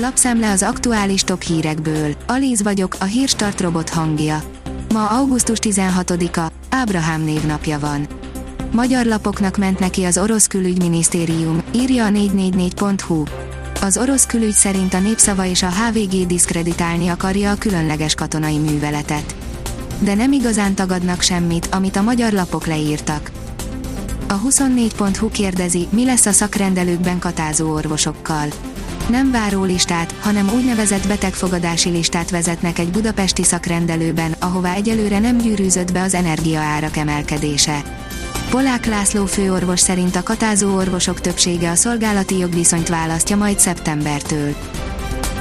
Lapszemle az aktuális top hírekből. Alíz vagyok, a hírstart robot hangja. Ma augusztus 16-a, Ábrahám névnapja van. Magyar lapoknak ment neki az orosz külügyminisztérium, írja a 444.hu. Az orosz külügy szerint a népszava és a HVG diszkreditálni akarja a különleges katonai műveletet. De nem igazán tagadnak semmit, amit a magyar lapok leírtak. A 24.hu kérdezi, mi lesz a szakrendelőkben katázó orvosokkal. Nem várólistát, hanem úgynevezett betegfogadási listát vezetnek egy budapesti szakrendelőben, ahová egyelőre nem gyűrűzött be az energiaárak emelkedése. Polák László főorvos szerint a katázó orvosok többsége a szolgálati jogviszonyt választja majd szeptembertől.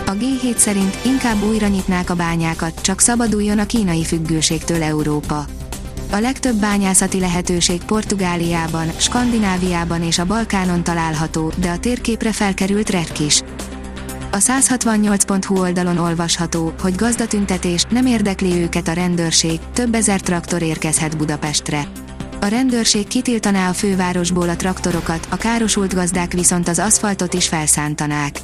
A G7 szerint inkább újra nyitnák a bányákat, csak szabaduljon a kínai függőségtől Európa. A legtöbb bányászati lehetőség Portugáliában, Skandináviában és a Balkánon található, de a térképre felkerült REK is. A 168.hu oldalon olvasható, hogy gazdatüntetés, nem érdekli őket a rendőrség, több ezer traktor érkezhet Budapestre. A rendőrség kitiltaná a fővárosból a traktorokat, a károsult gazdák viszont az aszfaltot is felszántanák.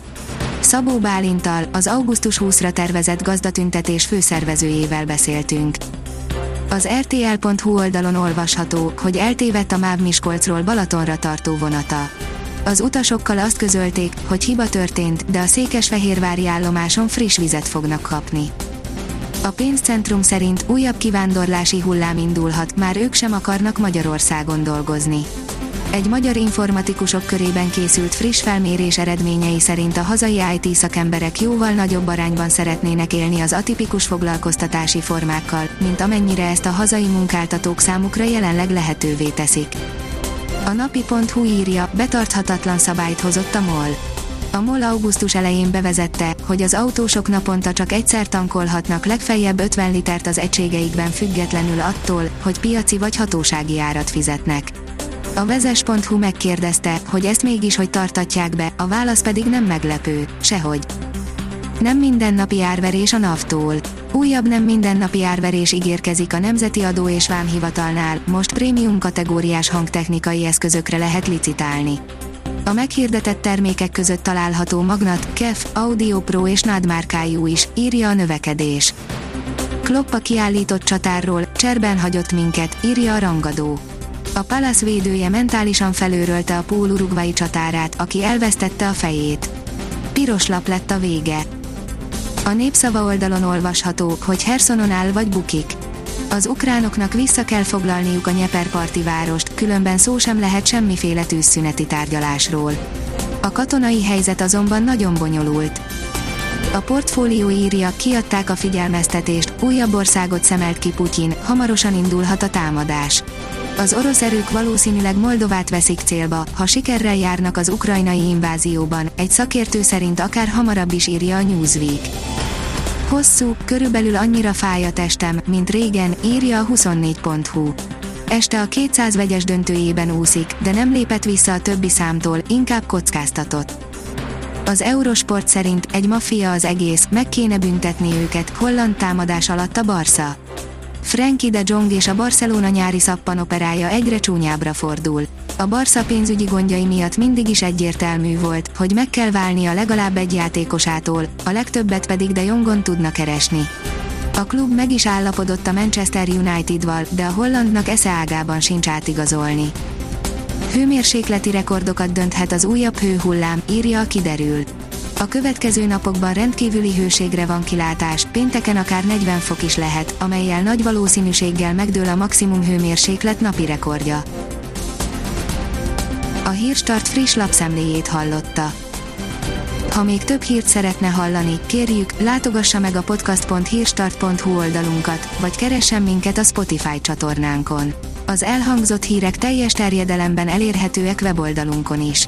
Szabó Bálintal, az augusztus 20-ra tervezett gazdatüntetés főszervezőjével beszéltünk. Az rtl.hu oldalon olvasható, hogy eltévedt a MÁV Miskolcról Balatonra tartó vonata. Az utasokkal azt közölték, hogy hiba történt, de a Székesfehérvári állomáson friss vizet fognak kapni. A pénzcentrum szerint újabb kivándorlási hullám indulhat, már ők sem akarnak Magyarországon dolgozni. Egy magyar informatikusok körében készült friss felmérés eredményei szerint a hazai IT szakemberek jóval nagyobb arányban szeretnének élni az atipikus foglalkoztatási formákkal, mint amennyire ezt a hazai munkáltatók számukra jelenleg lehetővé teszik. A napi.hu írja, betarthatatlan szabályt hozott a MOL. A MOL augusztus elején bevezette, hogy az autósok naponta csak egyszer tankolhatnak legfeljebb 50 litert az egységeikben függetlenül attól, hogy piaci vagy hatósági árat fizetnek. A vezes.hu megkérdezte, hogy ezt mégis hogy tartatják be, a válasz pedig nem meglepő, sehogy. Nem mindennapi árverés a NAV-tól. Újabb nem mindennapi árverés ígérkezik a Nemzeti Adó és Vámhivatalnál, most prémium kategóriás hangtechnikai eszközökre lehet licitálni. A meghirdetett termékek között található Magnat, Kef, Audio Pro és NAD márkájú is, írja a növekedés. Kloppa kiállított csatárról, cserben hagyott minket, írja a rangadó. A Palace védője mentálisan felőrölte a Pól urugvai csatárát, aki elvesztette a fejét. Piros lap lett a vége. A népszava oldalon olvasható, hogy Hersonon áll vagy bukik. Az ukránoknak vissza kell foglalniuk a Nyeperparti várost, különben szó sem lehet semmiféle tűzszüneti tárgyalásról. A katonai helyzet azonban nagyon bonyolult. A portfólió írja, kiadták a figyelmeztetést, újabb országot szemelt ki Putyin, hamarosan indulhat a támadás. Az orosz erők valószínűleg Moldovát veszik célba, ha sikerrel járnak az ukrajnai invázióban, egy szakértő szerint akár hamarabb is írja a Newsweek. Hosszú, körülbelül annyira fáj a testem, mint régen, írja a 24.hu. Este a 200 vegyes döntőjében úszik, de nem lépett vissza a többi számtól, inkább kockáztatott. Az Eurosport szerint egy maffia az egész, meg kéne büntetni őket, holland támadás alatt a Barca. Frankie de Jong és a Barcelona nyári szappanoperája egyre csúnyábbra fordul. A Barca pénzügyi gondjai miatt mindig is egyértelmű volt, hogy meg kell válnia legalább egy játékosától, a legtöbbet pedig de Jongon tudna keresni. A klub meg is állapodott a Manchester United-val, de a hollandnak esze ágában sincs átigazolni. Hőmérsékleti rekordokat dönthet az újabb hőhullám, írja a kiderül. A következő napokban rendkívüli hőségre van kilátás, pénteken akár 40 fok is lehet, amelyel nagy valószínűséggel megdől a maximum hőmérséklet napi rekordja. A Hírstart friss lapszemléjét hallotta. Ha még több hírt szeretne hallani, kérjük, látogassa meg a podcast.hírstart.hu oldalunkat, vagy keressen minket a Spotify csatornánkon. Az elhangzott hírek teljes terjedelemben elérhetőek weboldalunkon is.